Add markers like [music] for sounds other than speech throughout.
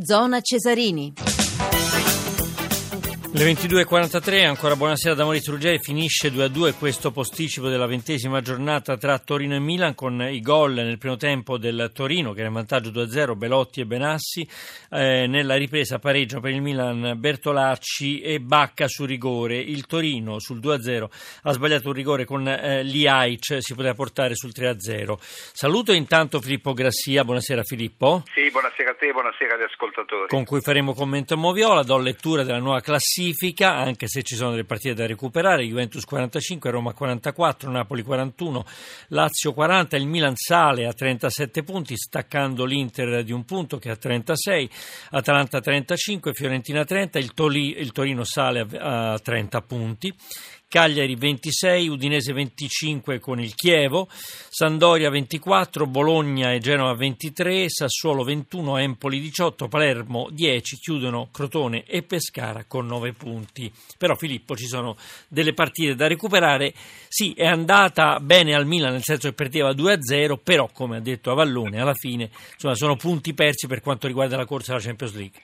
Zona Cesarini. Le 22.43, ancora buonasera da Maurizio Ruggeri, finisce 2-2 questo posticipo della ventesima giornata tra Torino e Milan con i gol nel primo tempo del Torino che era in vantaggio 2-0, Belotti e Benassi, eh, nella ripresa pareggio per il Milan Bertolacci e Bacca su rigore, il Torino sul 2-0 ha sbagliato un rigore con eh, Liaic, si poteva portare sul 3-0. Saluto intanto Filippo Grassia, buonasera Filippo. Sì, buonasera a te, buonasera agli ascoltatori. Con cui faremo commento a Moviola, do lettura della nuova classifica classifica, anche se ci sono delle partite da recuperare, Juventus 45, Roma 44, Napoli 41, Lazio 40, il Milan sale a 37 punti, staccando l'Inter di un punto che è a 36, Atalanta 35, Fiorentina 30, il, Toli, il Torino sale a, a 30 punti. Cagliari 26, Udinese 25 con il Chievo, Sandoria 24, Bologna e Genova 23, Sassuolo 21, Empoli 18, Palermo 10, chiudono Crotone e Pescara con 9 punti. Però Filippo ci sono delle partite da recuperare. Sì, è andata bene al Milan nel senso che perdeva 2-0, però come ha detto Avallone alla fine insomma, sono punti persi per quanto riguarda la corsa alla Champions League.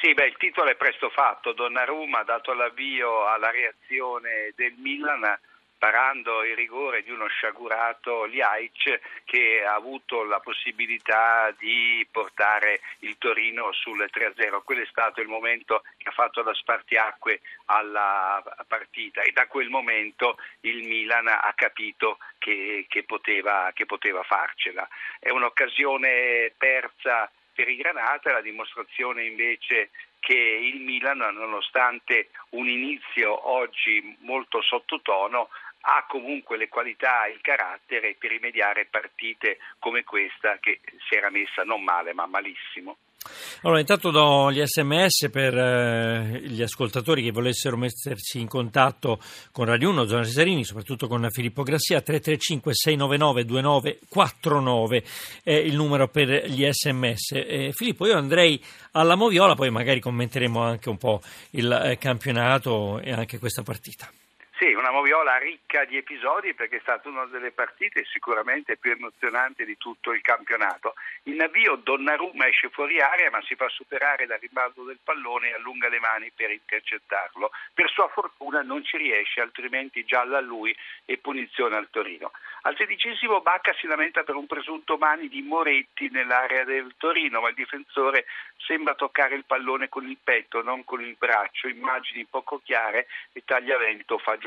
Sì, beh, il titolo è presto fatto. Donnarumma ha dato l'avvio alla reazione del Milan parando il rigore di uno sciagurato Liaic che ha avuto la possibilità di portare il Torino sul 3-0. Quello è stato il momento che ha fatto da spartiacque alla partita e da quel momento il Milan ha capito che, che, poteva, che poteva farcela. È un'occasione persa per i Granata, la dimostrazione invece che il Milan, nonostante un inizio oggi molto sottotono, ha comunque le qualità e il carattere per rimediare partite come questa che si era messa non male ma malissimo. Allora, intanto do gli sms per eh, gli ascoltatori che volessero mettersi in contatto con Radio 1, Zona Cesarini, soprattutto con Filippo Grassia, 335-699-2949 è il numero per gli sms. Eh, Filippo, io andrei alla Moviola, poi magari commenteremo anche un po' il eh, campionato e anche questa partita. Sì, una moviola ricca di episodi perché è stata una delle partite sicuramente più emozionanti di tutto il campionato. In avvio Donnarumma esce fuori area ma si fa superare dal rimbalzo del pallone e allunga le mani per intercettarlo. Per sua fortuna non ci riesce, altrimenti gialla a lui e punizione al Torino. Al sedicesimo Bacca si lamenta per un presunto mani di Moretti nell'area del Torino, ma il difensore sembra toccare il pallone con il petto, non con il braccio, immagini poco chiare e Tagliavento fa giocare.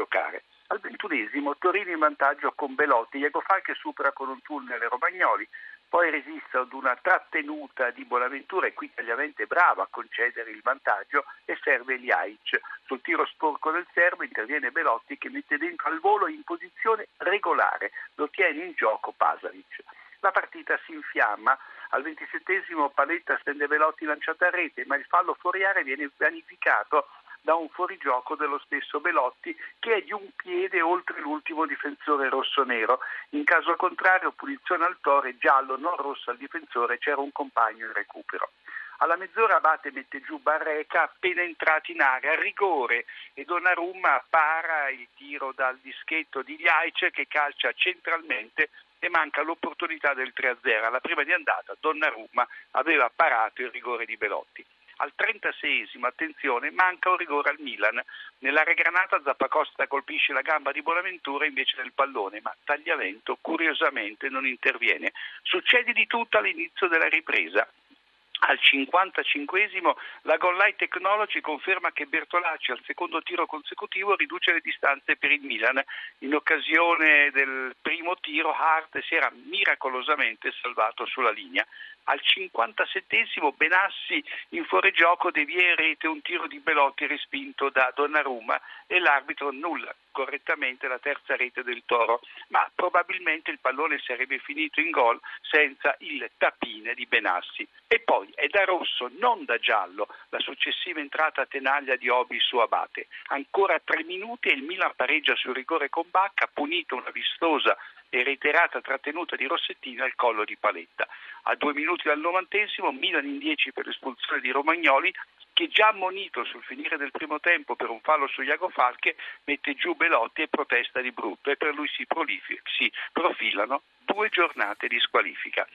Al ventunesimo Torino in vantaggio con Belotti, Diego Falche supera con un tunnel Romagnoli, poi resiste ad una trattenuta di Bonaventura e qui Tagliavente è bravo a concedere il vantaggio e serve Liaic. Sul tiro sporco del serbo interviene Belotti che mette dentro al volo in posizione regolare, lo tiene in gioco Pasalic. La partita si infiamma, al ventisettesimo Paletta stende Velotti lanciata a rete, ma il fallo fuori viene vanificato da un fuorigioco dello stesso Belotti che è di un piede oltre l'ultimo difensore rosso-nero. In caso contrario, punizione al Tore, giallo, non rosso al difensore, c'era un compagno in recupero. Alla mezz'ora Abate mette giù Barreca appena entrato in area, rigore e Donnarumma para il tiro dal dischetto di Liaice che calcia centralmente e manca l'opportunità del 3-0. Alla prima di andata Donnarumma aveva parato il rigore di Belotti. Al 36esimo, attenzione, manca un rigore al Milan. Nell'area granata Zappacosta colpisce la gamba di Bonaventura invece del pallone, ma Tagliavento curiosamente non interviene. Succede di tutto all'inizio della ripresa. Al 55esimo la Goal Line Technology conferma che Bertolacci al secondo tiro consecutivo riduce le distanze per il Milan. In occasione del primo tiro Hart si era miracolosamente salvato sulla linea. Al 57esimo Benassi in fuorigioco devia in rete un tiro di Belotti respinto da Donnarumma e l'arbitro annulla correttamente la terza rete del Toro, ma probabilmente il pallone sarebbe finito in gol senza il tapine di Benassi. E poi è da rosso, non da giallo, la successiva entrata a tenaglia di Obi su Abate. Ancora tre minuti e il Milan pareggia sul rigore con Bacca, punito una vistosa e reiterata trattenuta di Rossettini al collo di Paletta. A due minuti dal novantesimo, Milan in dieci per l'espulsione di Romagnoli, che già ammonito sul finire del primo tempo per un fallo su Iago Falche, mette giù Belotti e protesta di brutto e per lui si, si profilano due giornate di squalifica.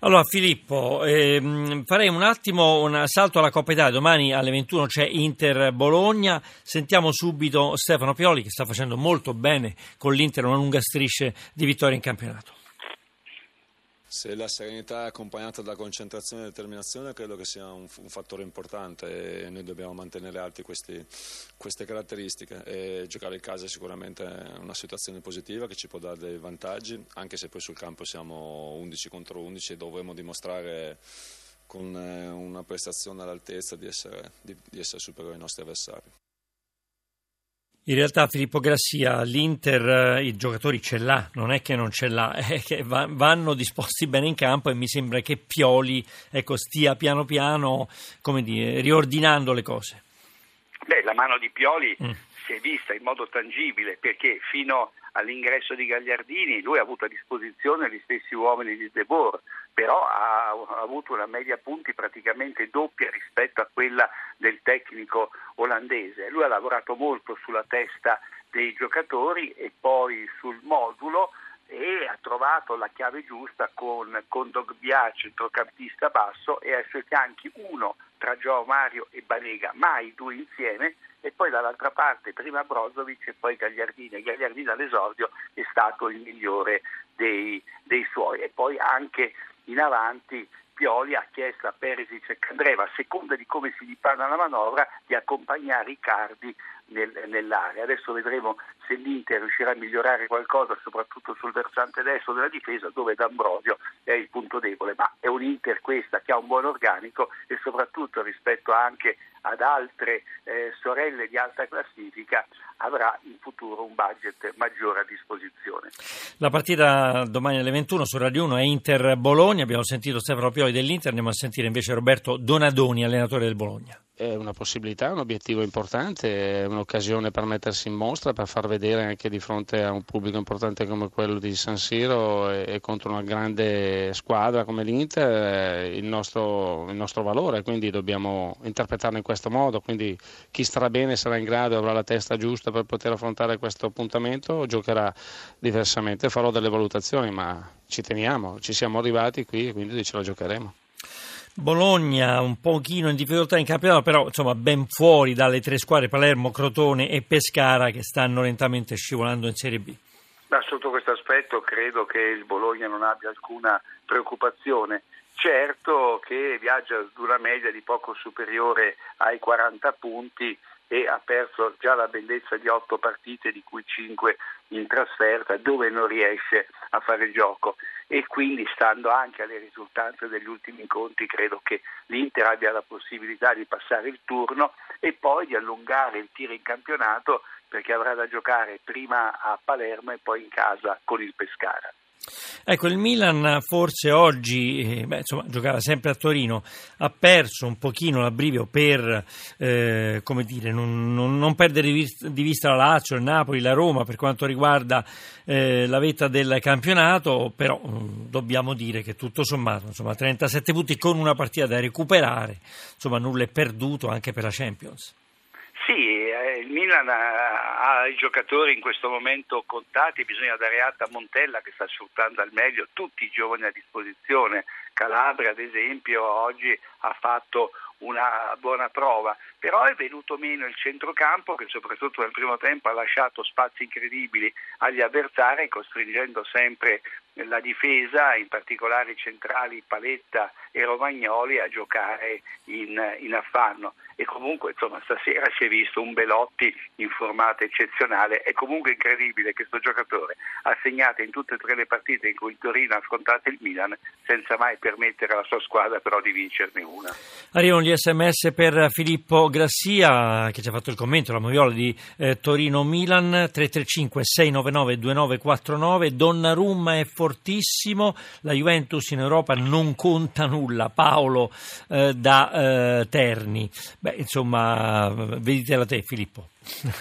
Allora Filippo, ehm, farei un attimo un salto alla Coppa Italia, domani alle 21 c'è Inter-Bologna, sentiamo subito Stefano Pioli che sta facendo molto bene con l'Inter una lunga striscia di vittorie in campionato. Se la serenità è accompagnata da concentrazione e determinazione credo che sia un, un fattore importante e noi dobbiamo mantenere alti questi, queste caratteristiche e giocare in casa è sicuramente una situazione positiva che ci può dare dei vantaggi anche se poi sul campo siamo 11 contro 11 e dovremo dimostrare con eh, una prestazione all'altezza di essere, di, di essere superiori ai nostri avversari. In realtà Filippo Grassia, l'Inter eh, i giocatori ce l'ha, non è che non ce l'ha, [laughs] è che vanno disposti bene in campo e mi sembra che Pioli ecco, stia piano piano dire, riordinando le cose. Beh, la mano di Pioli mm. Si è vista in modo tangibile perché fino all'ingresso di Gagliardini lui ha avuto a disposizione gli stessi uomini di De Boer, però ha, avuto una media punti praticamente doppia rispetto a quella del tecnico olandese. Lui ha lavorato molto sulla testa dei giocatori e poi sul modulo e ha trovato la chiave giusta con, con Dogbia, centrocampista basso, e ai suoi fianchi uno tra Gio Mario e Banega, mai due insieme, e poi dall'altra parte prima Brozovic e poi Gagliardini. Gagliardini all'esordio è stato il migliore dei, dei suoi e poi anche in avanti Pioli ha chiesto a Perisic e Candreva, a seconda di come si dipana la manovra, di accompagnare Icardi nel, nell'area. Adesso vedremo se l'Inter riuscirà a migliorare qualcosa, soprattutto sul versante destro della difesa, dove D'Ambrosio è il punto debole. Ma è un Inter questa che ha un buon organico e soprattutto rispetto anche ad altre eh, sorelle di alta classifica avrà in futuro un budget maggiore a disposizione. La partita domani alle 21 su Radio 1 è Inter-Bologna, abbiamo sentito Stefano Pioli dell'Inter, andiamo a sentire invece Roberto Donadoni, allenatore del Bologna è una possibilità, un obiettivo importante, è un'occasione per mettersi in mostra, per far vedere anche di fronte a un pubblico importante come quello di San Siro e, e contro una grande squadra come l'Inter il nostro, il nostro, valore, quindi dobbiamo interpretarlo in questo modo, quindi chi starà bene sarà in grado, avrà la testa giusta per poter affrontare questo appuntamento, giocherà diversamente, farò delle valutazioni, ma ci teniamo, ci siamo arrivati qui e quindi ce la giocheremo. Bologna un pochino in difficoltà in campionato, però insomma ben fuori dalle tre squadre Palermo, Crotone e Pescara che stanno lentamente scivolando in Serie B. Ma sotto questo aspetto credo che il Bologna non abbia alcuna preoccupazione. Certo che viaggia ad una media di poco superiore ai 40 punti e ha perso già la bellezza di otto partite, di cui cinque in trasferta, dove non riesce a fare gioco. E quindi, stando anche alle risultanze degli ultimi incontri, credo che l'Inter abbia la possibilità di passare il turno e poi di allungare il tiro in campionato perché avrà da giocare prima a Palermo e poi in casa con il Pescara. Ecco, il Milan forse oggi, eh, beh, insomma, giocava sempre a Torino, ha perso un pochino l'abbrivio per, eh, come dire, non, non, non, perdere di vista la Lazio, il Napoli, la Roma per quanto riguarda eh, la vetta del campionato, però mm, dobbiamo dire che tutto sommato, insomma, 37 punti con una partita da recuperare, insomma, nulla è perduto anche per la Champions. Il Milan ha, ha, i giocatori in questo momento contati, bisogna dare atto a Montella che sta sfruttando al meglio tutti i giovani a disposizione. Calabria, ad esempio, oggi ha fatto una buona prova, però è venuto meno il centrocampo che soprattutto nel primo tempo ha lasciato spazi incredibili agli avversari, costringendo sempre la difesa, in particolare centrali Paletta e Romagnoli, a giocare in, in affanno. E comunque insomma stasera si è visto un Belotti in formata eccezionale, è comunque incredibile che questo giocatore ha segnato in tutte e tre le partite in cui il Torino ha affrontato il Milan senza mai permettere alla sua squadra però di vincerne una. Arrivano gli sms per Filippo Grassia che ci ha fatto il commento, la moviola di eh, Torino-Milan 335 699 2949 Donnarumma è fortissimo, la Juventus in Europa non conta nulla, Paolo eh, da eh, Terni. Beh, insomma, veditela te Filippo.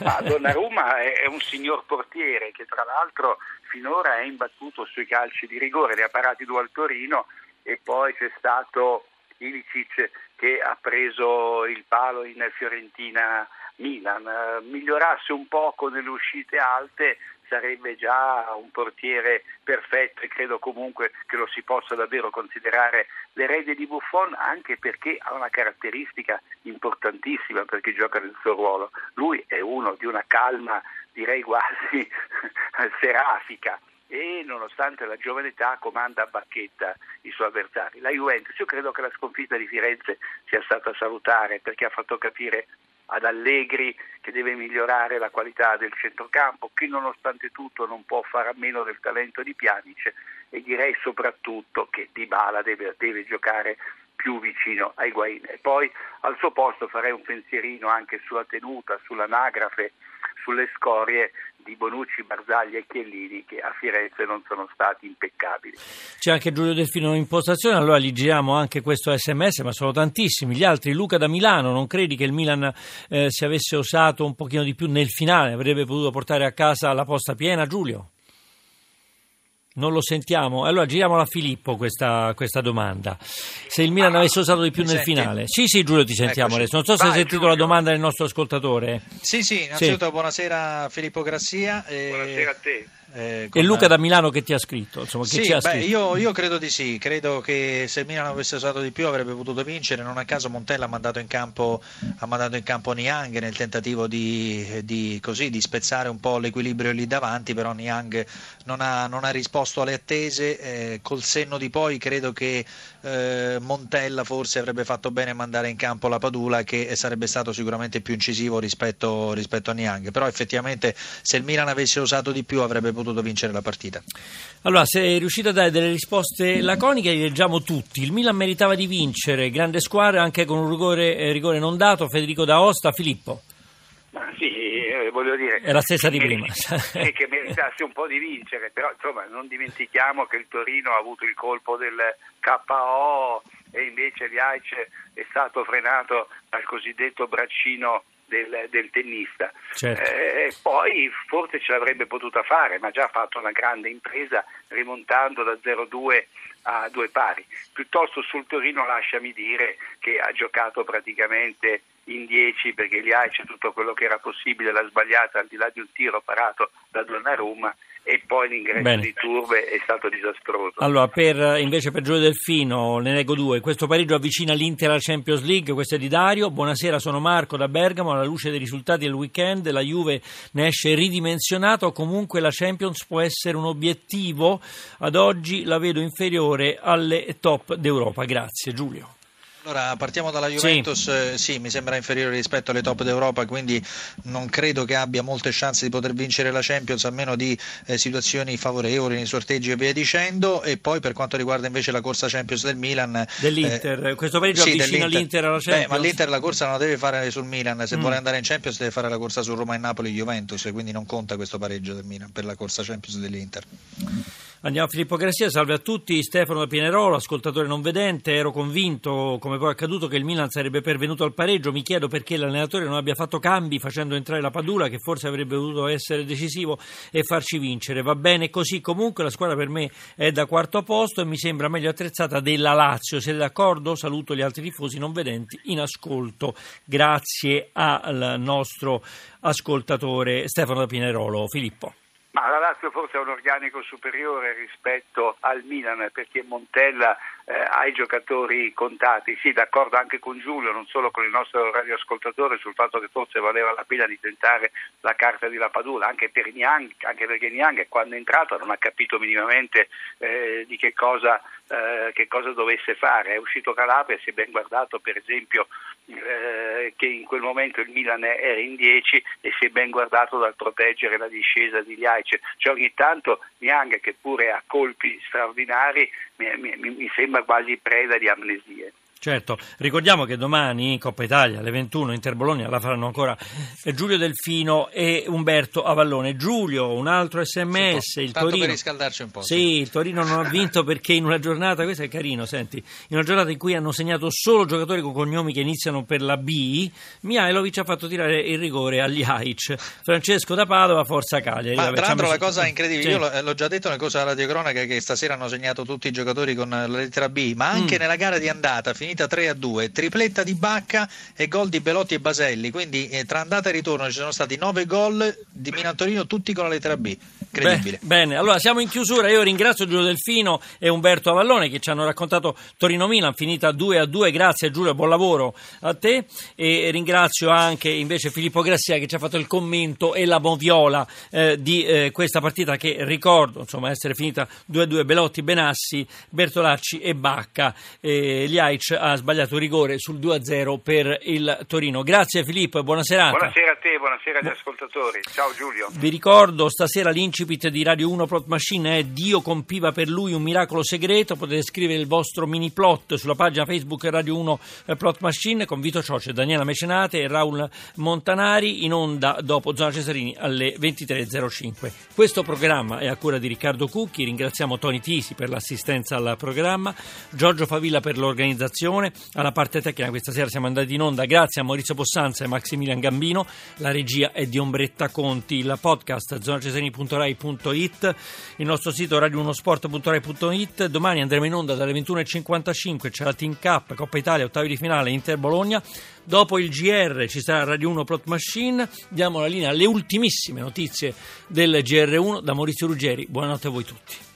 Ah, Donnarumma è, è un signor portiere che tra l'altro finora è imbattuto sui calci di rigore, ne ha parati due al Torino e poi c'è stato Ilicic che ha preso il palo in Fiorentina Milan. Migliorasse un poco nelle uscite alte sarebbe già un portiere perfetto e credo comunque che lo si possa davvero considerare l'erede di Buffon anche perché ha una caratteristica importantissima perché gioca nel suo ruolo. Lui è uno di una calma direi quasi [laughs] serafica e nonostante la giovane età comanda a bacchetta i suoi avversari. La Juventus, io credo che la sconfitta di Firenze sia stata salutare perché ha fatto capire ad Allegri che deve migliorare la qualità del centrocampo, che nonostante tutto non può fare a meno del talento di Pjanic e direi soprattutto che Dybala deve, deve giocare più vicino ai Guain. E poi al suo posto farei un pensierino anche sulla tenuta, sull'anagrafe, sulle scorie di Bonucci, Barzagli e Chiellini che a Firenze non sono stati impeccabili. C'è anche Giulio Delfino in impostazione, allora gli giriamo anche questo sms, ma sono tantissimi. Gli altri, Luca da Milano, non credi che il Milan eh, se avesse osato un pochino di più nel finale avrebbe potuto portare a casa la posta piena, Giulio? Non lo sentiamo. Allora giriamo a Filippo questa, questa, domanda. Se il Milan avesse usato di più nel senti? finale. Sì, sì, Giulio, ti sentiamo Eccoci. adesso. Non so se hai Vai, sentito Giulio. la domanda del nostro ascoltatore. Sì, sì, innanzitutto buonasera Filippo Grassia. e- Buonasera a te. Eh, E Luca da Milano che ti ha scritto. Insomma, Sì, beh, scritto. io, io credo di sì, credo che se il Milan avesse usato di più avrebbe potuto vincere, non a caso Montella ha mandato in campo, ha mandato in campo Niang nel tentativo di, di, così, di spezzare un po' l'equilibrio lì davanti, però Niang non ha, non ha risposto alle attese, eh, col senno di poi credo che eh, Montella forse avrebbe fatto bene mandare in campo la Padula che sarebbe stato sicuramente più incisivo rispetto, rispetto a Niang, però effettivamente se il Milan avesse usato di più avrebbe potuto vincere la partita. Allora, se è riuscito a dare delle risposte laconiche, li leggiamo tutti. Il Milan meritava di vincere, grande squadra, anche con un rigore, eh, rigore non dato. Federico D'Aosta, Filippo. Eh, voglio dire... È la stessa di prima. e che meritasse un po' di vincere, però insomma non dimentichiamo che il Torino ha avuto il colpo del KO e invece Liaic è stato frenato dal cosiddetto braccino del, del tennista. Certo. Eh, poi forse ce l'avrebbe potuta fare, ma già ha fatto una grande impresa rimontando da 0-2 a due pari. Piuttosto sul Torino lasciami dire che ha giocato praticamente in 10 perché Liaic tutto quello che era possibile l'ha sbagliata al di là di un tiro parato da Donnarumma e poi l'ingresso Bene. di Turbe è stato disastroso. Allora, per, invece per Giulio Delfino, ne leggo due. Questo pareggio avvicina l'Inter alla Champions League, questo è di Dario. Buonasera, sono Marco da Bergamo. Alla luce dei risultati del weekend, la Juve ne esce ridimensionato. Comunque la Champions può essere un obiettivo. Ad oggi la vedo inferiore alle top d'Europa. Grazie, Giulio. Allora, partiamo dalla Juventus, eh, sì. mi sembra inferiore rispetto alle top d'Europa, quindi non credo che abbia molte chance di poter vincere la Champions a meno di eh, situazioni favorevoli nei sorteggi e via dicendo. E poi per quanto riguarda invece la corsa Champions del Milan, Dell'Inter. eh, questo pareggio sì, avvicina l'Inter alla Beh, Champions. ma l'Inter la corsa non la deve fare sul Milan, se Mm. vuole andare in Champions deve fare la corsa su Roma e Napoli Juventus, quindi non conta questo pareggio del Milan per la corsa Champions dell'Inter. Andiamo a Filippo Grassia, salve a tutti, Stefano da Pinerolo, ascoltatore non vedente, ero convinto, come poi è accaduto, che il Milan sarebbe pervenuto al pareggio, mi chiedo perché l'allenatore non abbia fatto cambi facendo entrare la Padula, che forse avrebbe dovuto essere decisivo e farci vincere, va bene così, comunque la squadra per me è da quarto posto e mi sembra meglio attrezzata della Lazio, siete d'accordo? Saluto gli altri tifosi non vedenti in ascolto, grazie al nostro ascoltatore Stefano da Pinerolo. Filippo. Ma la Lazio forse ha un organico superiore rispetto al Milan perché Montella eh, ha i giocatori contati. Sì, d'accordo anche con Giulio, non solo con il nostro radioascoltatore sul fatto che forse valeva la pena di tentare la carta di Lapadula, anche per Niang, anche perché Niang quando è entrato non ha capito minimamente eh, di che cosa, eh, che cosa dovesse fare. È uscito Calabria si è ben guardato per esempio eh, che in quel momento il Milan era in 10 e si è ben guardato dal proteggere la discesa di Liaic. Cioè ogni tanto Niang che pure ha colpi straordinari mi, mi, mi sembra quasi preda di amnesie. Certo, ricordiamo che domani Coppa Italia alle 21 Inter Bologna la faranno ancora Giulio Delfino e Umberto Avallone. Giulio, un altro sms, il Tanto Torino. per riscaldarci un po'. Sì, il Torino non ha vinto perché in una giornata, questo è carino, senti, in una giornata in cui hanno segnato solo giocatori con cognomi che iniziano per la B, Mihailovic ha fatto tirare il rigore agli Aic. Francesco da Padova, Forza Cagliari. Ma Vabbè, tra l'altro la cosa incredibile, Sì. io l'ho, già detto nel corso della radiocronaca che stasera hanno segnato tutti i giocatori con la lettera B, ma anche Mm. nella gara di andata finisce finita 3 a 2, tripletta di Bacca e gol di Belotti e Baselli, quindi eh, tra andata e ritorno ci sono stati 9 gol di Milan Torino tutti con la lettera B. Incredibile. Beh, bene, allora siamo in chiusura. Io ringrazio Giulio Delfino e Umberto Avallone che ci hanno raccontato Torino-Milan, finita 2 a 2. Grazie Giulio, buon lavoro a te. E ringrazio anche invece Filippo Grassia che ci ha fatto il commento e la moviola eh, di eh, questa partita che ricordo insomma, essere finita 2 a 2. Belotti, Benassi, Bertolacci e Bacca. Eh, Liaic ha sbagliato rigore sul 2 a 0 per il Torino. Grazie Filippo e buona serata. Buonasera a te, buonasera agli ascoltatori. Ciao Giulio. Vi ricordo stasera l'incipit di Radio 1 Plot Machine è Dio compiva per lui un miracolo segreto. Potete scrivere il vostro mini plot sulla pagina Facebook Radio 1 Plot Machine con Vito Cioce, Daniela Mecenate e Raul Montanari in onda dopo Zona Cesarini alle 23.05. Questo programma è a cura di Riccardo Cucchi. Ringraziamo Tony Tisi per l'assistenza al programma, Giorgio Favilla per l'organizzazione. Alla parte tecnica questa sera siamo andati in onda grazie a Maurizio Possanza e Maximilian Gambino. La regia è di Ombretta Conti. Il podcast zonacesarini.rai.it, il nostro sito radio1sport.rai.it. Domani andremo in onda dalle 21.55. C'è la Team Cup, Coppa Italia, ottavi di finale, Inter Bologna. Dopo il GR ci sarà Radio 1 Plot Machine. Diamo la linea alle ultimissime notizie del GR1 da Maurizio Ruggeri. Buonanotte a voi tutti.